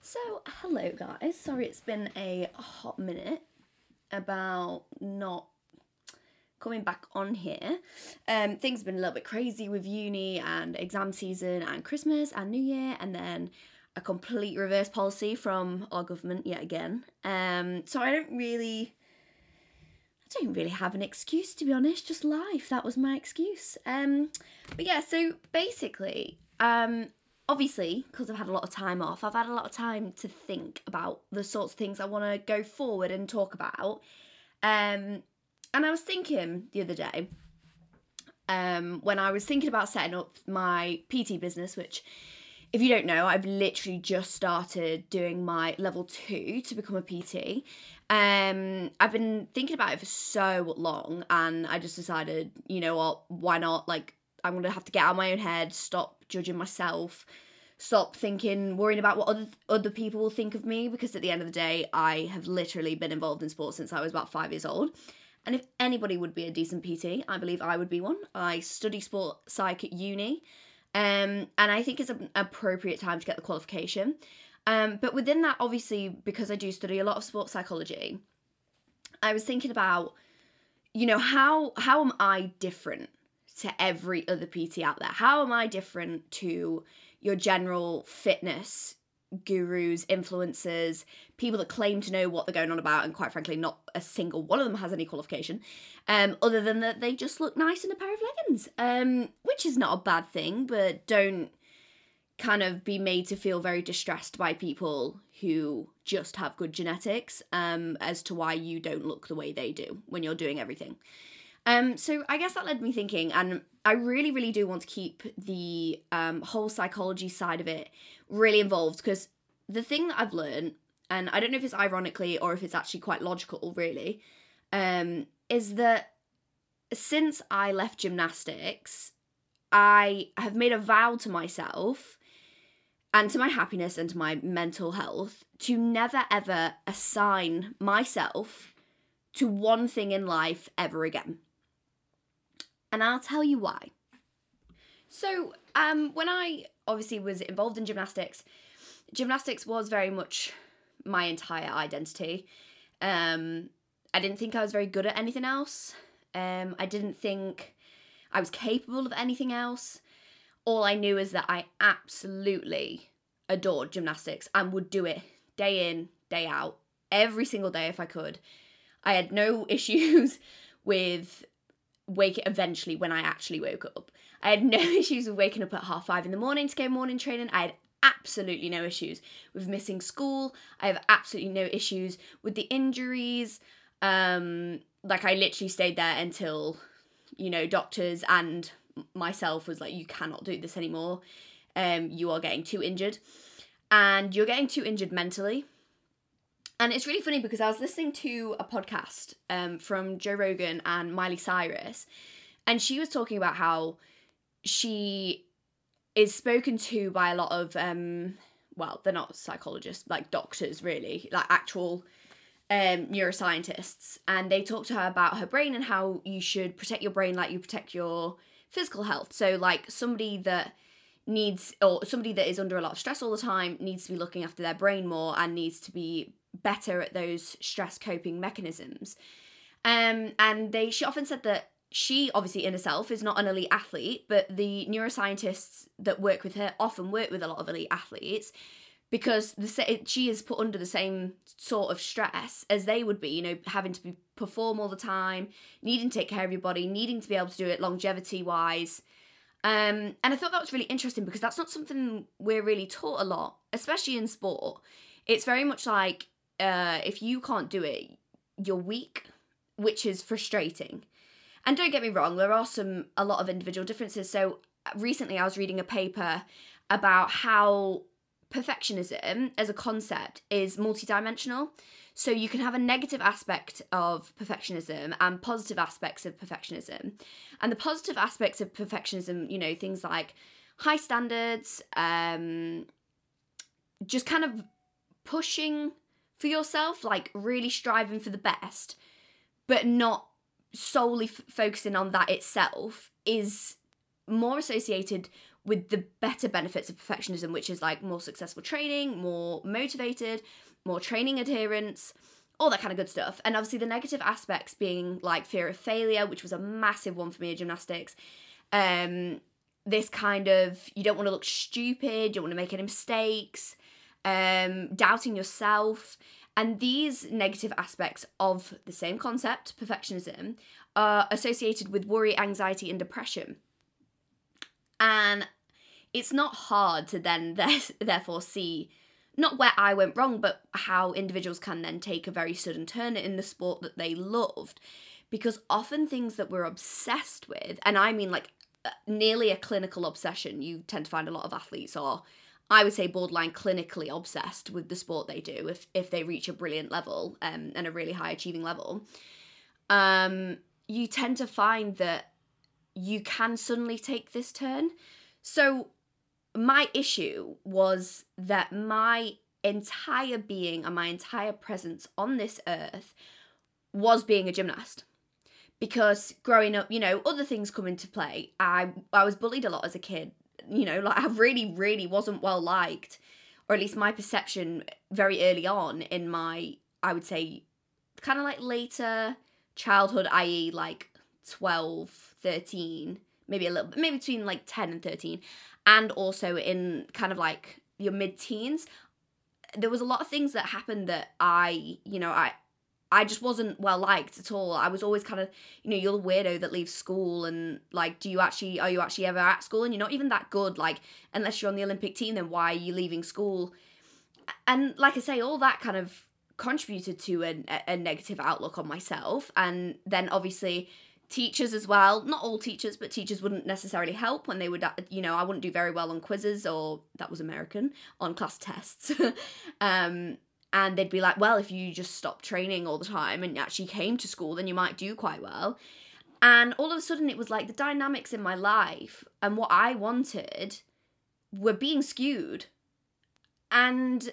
So, hello guys. Sorry it's been a hot minute about not coming back on here. Um, things have been a little bit crazy with uni and exam season and Christmas and New Year, and then a complete reverse policy from our government yet again. Um, so I don't really. I don't really have an excuse to be honest, just life. That was my excuse. Um, but yeah, so basically, um, obviously, because I've had a lot of time off, I've had a lot of time to think about the sorts of things I want to go forward and talk about. Um, and I was thinking the other day, um, when I was thinking about setting up my PT business, which, if you don't know, I've literally just started doing my level two to become a PT. Um, I've been thinking about it for so long, and I just decided, you know what, why not? Like, I'm gonna have to get out of my own head, stop judging myself, stop thinking, worrying about what other other people will think of me. Because at the end of the day, I have literally been involved in sports since I was about five years old. And if anybody would be a decent PT, I believe I would be one. I study sport psych at uni, um, and I think it's an appropriate time to get the qualification. Um, but within that, obviously, because I do study a lot of sports psychology, I was thinking about, you know, how how am I different to every other PT out there? How am I different to your general fitness gurus, influencers, people that claim to know what they're going on about, and quite frankly, not a single one of them has any qualification, um, other than that they just look nice in a pair of leggings, um, which is not a bad thing, but don't kind of be made to feel very distressed by people who just have good genetics um, as to why you don't look the way they do when you're doing everything. Um, so I guess that led me thinking, and I really, really do want to keep the um, whole psychology side of it really involved because the thing that I've learned, and I don't know if it's ironically or if it's actually quite logical, really, um, is that since I left gymnastics, I have made a vow to myself and to my happiness and to my mental health to never ever assign myself to one thing in life ever again and I'll tell you why. So, um, when I obviously was involved in gymnastics, gymnastics was very much my entire identity. Um, I didn't think I was very good at anything else. Um, I didn't think I was capable of anything else. All I knew is that I absolutely adored gymnastics and would do it day in, day out, every single day if I could. I had no issues with wake eventually when I actually woke up. I had no issues with waking up at half five in the morning to go morning training. I had absolutely no issues with missing school. I have absolutely no issues with the injuries. Um, like I literally stayed there until, you know, doctors and myself was like, you cannot do this anymore. Um, you are getting too injured, and you're getting too injured mentally and it's really funny because I was listening to a podcast um, from Joe Rogan and Miley Cyrus, and she was talking about how she is spoken to by a lot of, um, well, they're not psychologists, like doctors, really, like actual um, neuroscientists. And they talk to her about her brain and how you should protect your brain like you protect your physical health. So, like somebody that needs or somebody that is under a lot of stress all the time needs to be looking after their brain more and needs to be better at those stress coping mechanisms. Um, and they she often said that she obviously in herself is not an elite athlete, but the neuroscientists that work with her often work with a lot of elite athletes because the she is put under the same sort of stress as they would be, you know, having to perform all the time, needing to take care of your body, needing to be able to do it longevity wise. Um, and I thought that was really interesting because that's not something we're really taught a lot, especially in sport. It's very much like uh, if you can't do it, you're weak, which is frustrating. And don't get me wrong, there are some a lot of individual differences. So recently I was reading a paper about how perfectionism as a concept is multidimensional. So you can have a negative aspect of perfectionism and positive aspects of perfectionism. And the positive aspects of perfectionism, you know, things like high standards, um, just kind of pushing for yourself, like really striving for the best, but not solely f- focusing on that itself, is more associated with the better benefits of perfectionism, which is like more successful training, more motivated, more training adherence, all that kind of good stuff. And obviously the negative aspects being like fear of failure, which was a massive one for me in gymnastics. Um, this kind of you don't want to look stupid, you don't want to make any mistakes, um, doubting yourself. And these negative aspects of the same concept, perfectionism, are associated with worry, anxiety, and depression. And it's not hard to then therefore see not where I went wrong, but how individuals can then take a very sudden turn in the sport that they loved. Because often things that we're obsessed with, and I mean like uh, nearly a clinical obsession, you tend to find a lot of athletes are, I would say, borderline clinically obsessed with the sport they do if, if they reach a brilliant level um, and a really high achieving level. Um, you tend to find that you can suddenly take this turn. So my issue was that my entire being and my entire presence on this earth was being a gymnast because growing up you know other things come into play i i was bullied a lot as a kid you know like i really really wasn't well liked or at least my perception very early on in my i would say kind of like later childhood i.e like 12 13 maybe a little bit maybe between like 10 and 13 and also in kind of like your mid teens, there was a lot of things that happened that I, you know, I I just wasn't well liked at all. I was always kind of, you know, you're the weirdo that leaves school and like, do you actually, are you actually ever at school? And you're not even that good. Like, unless you're on the Olympic team, then why are you leaving school? And like I say, all that kind of contributed to a, a negative outlook on myself. And then obviously, teachers as well not all teachers but teachers wouldn't necessarily help when they would uh, you know i wouldn't do very well on quizzes or that was american on class tests um, and they'd be like well if you just stop training all the time and actually came to school then you might do quite well. And all of a sudden it was like the dynamics in my life and what i wanted were being skewed. And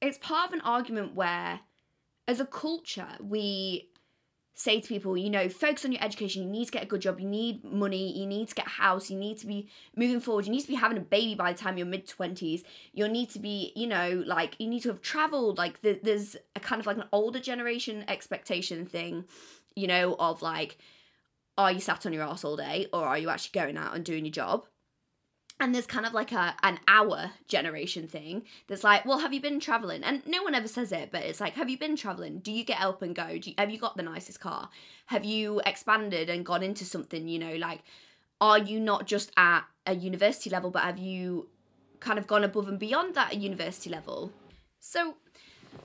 it's part of an argument where as a culture we say to people, you know, focus on your education. You need to get a good job. You need money. You need to get a house. You need to be moving forward. You need to be having a baby by the time you're mid 20s. You'll need to be, you know, like, you need to have traveled. Like, the, there's a kind of like an older generation expectation thing, you know, of like, are you sat on your ass all day or are you actually going out and doing your job? And there's kind of like a an our generation thing that's like well have you been traveling? And no one ever says it but it's like have you been traveling? Do you get up and go? You, have you got the nicest car? Have you expanded and gone into something you know like are you not just at a university level but have you kind of gone above and beyond that at university level? So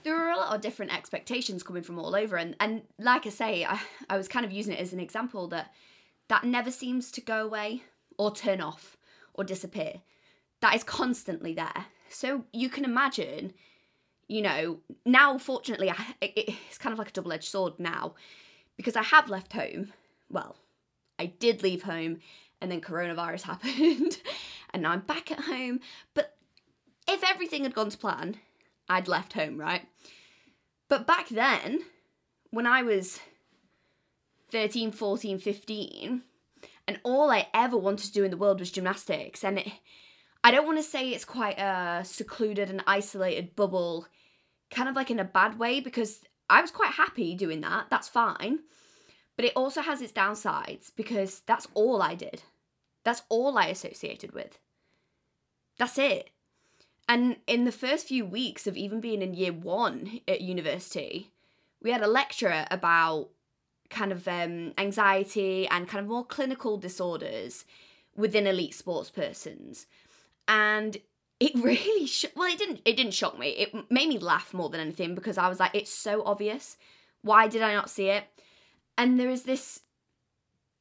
there are a lot of different expectations coming from all over. And and like i say i, I was kind of using it as an example that that never seems to go away or turn off or disappear. That is constantly there. So you can imagine, you know, now fortunately, I, it, it's kind of like a double edged sword now because I have left home. Well, I did leave home and then coronavirus happened and now I'm back at home. But if everything had gone to plan, I'd left home, right? But back then, when I was 13, 14, 15, and all I ever wanted to do in the world was gymnastics. And it, I don't want to say it's quite a secluded and isolated bubble, kind of like in a bad way, because I was quite happy doing that. That's fine. But it also has its downsides because that's all I did. That's all I associated with. That's it. And in the first few weeks of even being in year one at university, we had a lecture about kind of um, anxiety and kind of more clinical disorders within elite sports persons. And it really sh- well it didn't it didn't shock me. It made me laugh more than anything because i was like it's so obvious. Why did i not see it? And there is this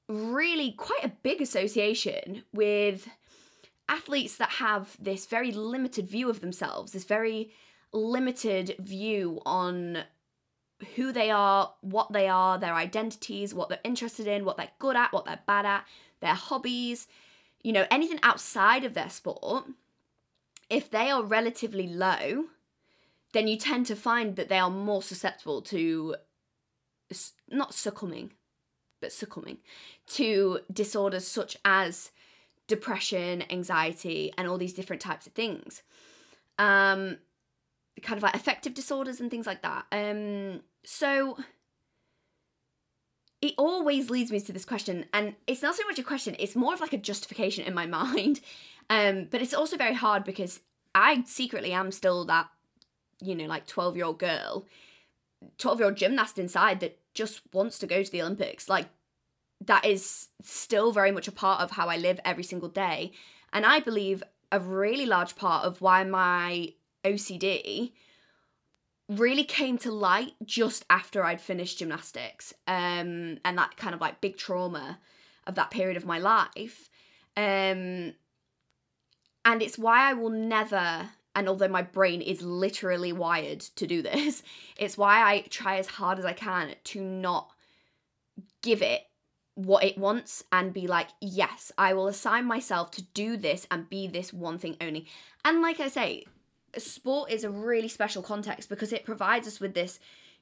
really quite a big association with athletes that have this very limited view of themselves this very limited view on who they are, what they are, their identities, what they're interested in, what they're good at, what they're bad at, their hobbies, you know, anything outside of their sport, if they are relatively low, then you tend to find that they are more susceptible to not succumbing, but succumbing to disorders such as depression, anxiety, and all these different types of things. Um, kind of like affective disorders and things like that. Um, so it always leads me to this question, and it's not so much a question; it's more of like a justification in my mind. Um, but it's also very hard because I secretly am still that, you know, like twelve year old girl, twelve year old gymnast inside that just wants to go to the Olympics. Like that is still very much a part of how I live every single day, and I believe a really large part of why my OCD really came to light just after I'd finished gymnastics um, and that kind of like big trauma of that period of my life. Um, and it's why I will never, and although my brain is literally wired to do this, it's why I try as hard as I can to not give it what it wants and be like, yes, I will assign myself to do this and be this one thing only. And like I say, sport is a really special context because it provides us with this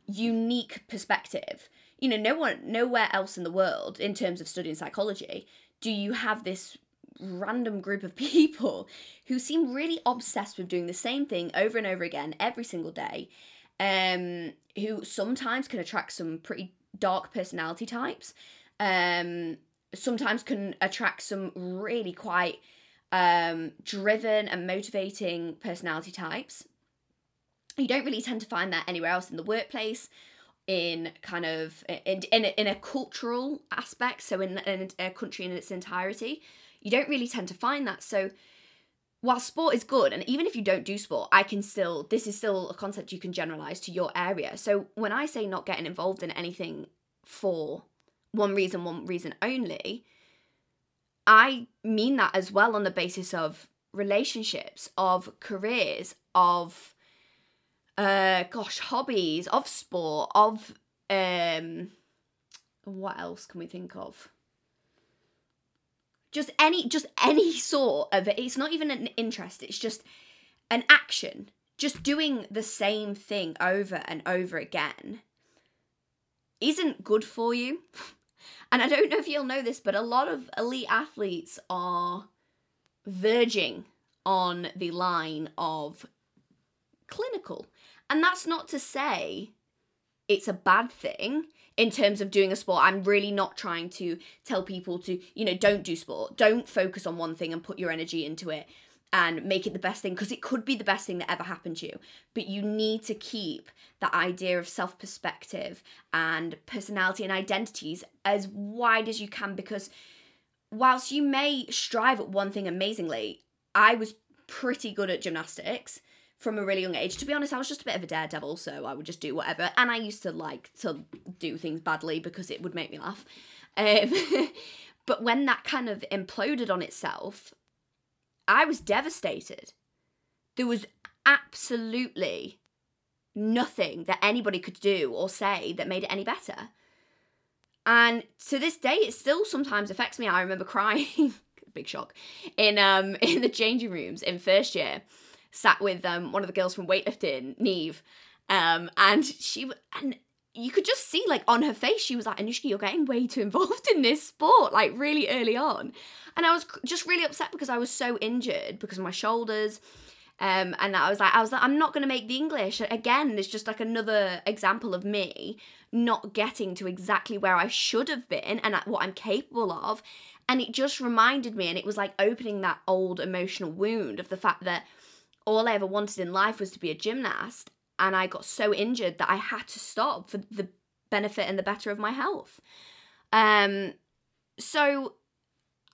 unique perspective. You know, no one nowhere else in the world in terms of studying psychology do you have this random group of people who seem really obsessed with doing the same thing over and over again every single day. Um who sometimes can attract some pretty dark personality types. Um sometimes can attract some really quite um, driven and motivating personality types. You don't really tend to find that anywhere else in the workplace, in kind of in in a, in a cultural aspect. So in, in a country in its entirety, you don't really tend to find that. So while sport is good, and even if you don't do sport, I can still this is still a concept you can generalize to your area. So when I say not getting involved in anything for one reason, one reason only, I mean that as well on the basis of relationships, of careers, of uh gosh, hobbies, of sport, of um what else can we think of? Just any just any sort of it. it's not even an interest, it's just an action. Just doing the same thing over and over again isn't good for you. And I don't know if you'll know this, but a lot of elite athletes are verging on the line of clinical. And that's not to say it's a bad thing in terms of doing a sport. I'm really not trying to tell people to, you know, don't do sport. Don't focus on one thing and put your energy into it and make it the best thing because it could be the best thing that ever happened to you. But you need to keep that idea of self perspective and personality and identities as wide as you can because whilst you may strive at one thing amazingly, I was pretty good at gymnastics from a really young age. To be honest, I was just a bit of a daredevil, so I would just do whatever. And I used to like to do things badly because it would make me laugh. Um, but when that kind of imploded on itself, I was devastated. There was absolutely nothing that anybody could do or say that made it any better. And to this day, it still sometimes affects me. I remember crying, big shock, in um in the changing rooms in first year, sat with um one of the girls from weightlifting, Neve, um, and she and you could just see like on her face she was like Anushka you're getting way too involved in this sport like really early on. And I was just really upset because I was so injured because of my shoulders um and I was like I was like I'm not going to make the English. Again it's just like another example of me not getting to exactly where I should have been and what I'm capable of. And it just reminded me and it was like opening that old emotional wound of the fact that all I ever wanted in life was to be a gymnast and I got so injured that I had to stop for the benefit and the better of my health. Um, so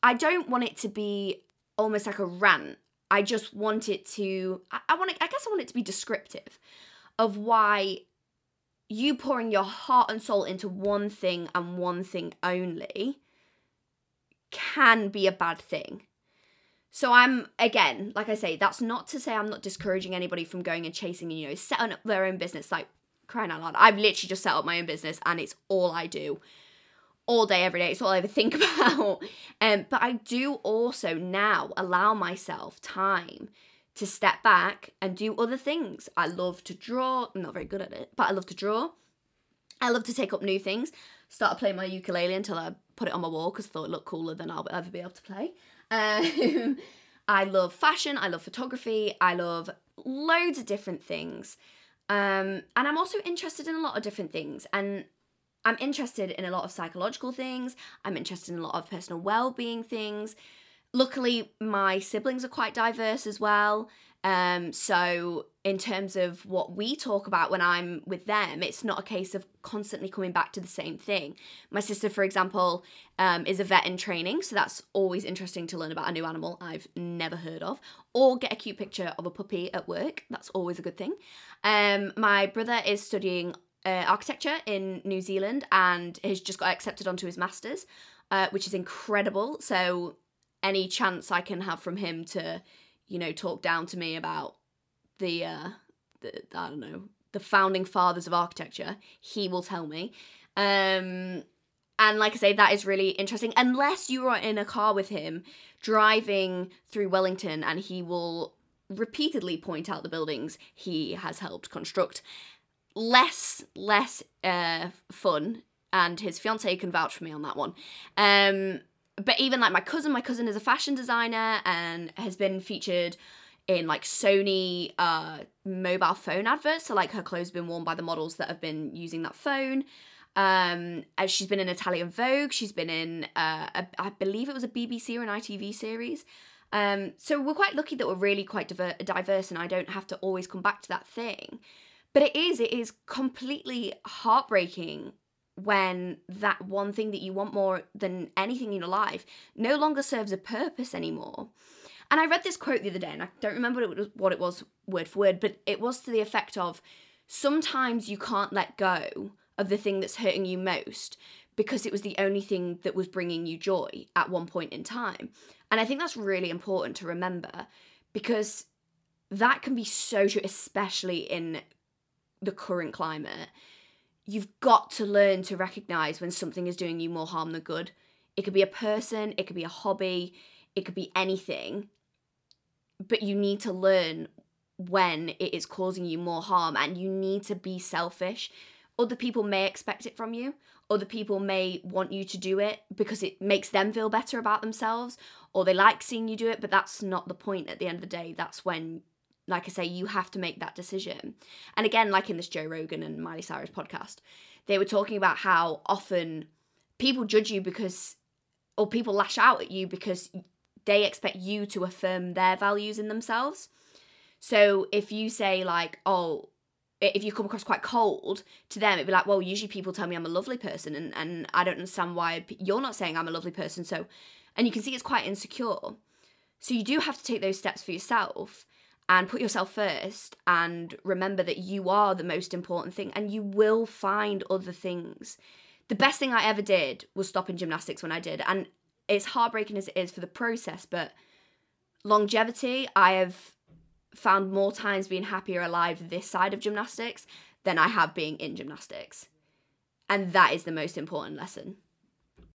I don't want it to be almost like a rant. I just want it to. I, I want. It, I guess I want it to be descriptive of why you pouring your heart and soul into one thing and one thing only can be a bad thing. So I'm again, like I say, that's not to say I'm not discouraging anybody from going and chasing, and you know, setting up their own business. Like crying out loud, I've literally just set up my own business, and it's all I do, all day, every day. It's all I ever think about. Um, but I do also now allow myself time to step back and do other things. I love to draw. I'm not very good at it, but I love to draw. I love to take up new things. Started playing my ukulele until I put it on my wall because I thought it looked cooler than I'll ever be able to play. Um, I love fashion, I love photography, I love loads of different things. Um, and I'm also interested in a lot of different things. And I'm interested in a lot of psychological things, I'm interested in a lot of personal well being things. Luckily, my siblings are quite diverse as well. Um, so in terms of what we talk about when I'm with them, it's not a case of constantly coming back to the same thing. My sister, for example, um, is a vet in training, so that's always interesting to learn about a new animal I've never heard of, or get a cute picture of a puppy at work. That's always a good thing. Um, my brother is studying uh, architecture in New Zealand and has just got accepted onto his masters, uh, which is incredible. So any chance I can have from him to you know, talk down to me about the, uh, the I don't know, the founding fathers of architecture, he will tell me. Um, and like I say, that is really interesting. Unless you are in a car with him driving through Wellington and he will repeatedly point out the buildings he has helped construct. Less, less uh, fun, and his fiance can vouch for me on that one. Um, but even like my cousin, my cousin is a fashion designer and has been featured in like Sony uh mobile phone adverts. So like her clothes have been worn by the models that have been using that phone. Um, she's been in Italian Vogue, she's been in uh, a, I believe it was a BBC or an ITV series. Um, so we're quite lucky that we're really quite diver- diverse, and I don't have to always come back to that thing. But it is, it is completely heartbreaking when that one thing that you want more than anything in your life no longer serves a purpose anymore. And I read this quote the other day, and I don't remember what it was, word for word, but it was to the effect of sometimes you can't let go of the thing that's hurting you most because it was the only thing that was bringing you joy at one point in time. And I think that's really important to remember because that can be so true, especially in the current climate you've got to learn to recognize when something is doing you more harm than good. It could be a person, it could be a hobby, it could be anything. But you need to learn when it is causing you more harm and you need to be selfish. Other people may expect it from you. Other people may want you to do it because it makes them feel better about themselves or they like seeing you do it, but that's not the point at the end of the day. That's when like I say, you have to make that decision. And again, like in this Joe Rogan and Miley Cyrus podcast, they were talking about how often people judge you because, or people lash out at you because they expect you to affirm their values in themselves. So if you say, like, oh, if you come across quite cold to them, it'd be like, well, usually people tell me I'm a lovely person, and, and I don't understand why you're not saying I'm a lovely person. So, and you can see it's quite insecure. So you do have to take those steps for yourself and put yourself first and remember that you are the most important thing and you will find other things. The best thing I ever did was stopping gymnastics when I did. And it's heartbreaking as it is for the process, but longevity, I have found more times being happier alive this side of gymnastics than I have being in gymnastics. And that is the most important lesson.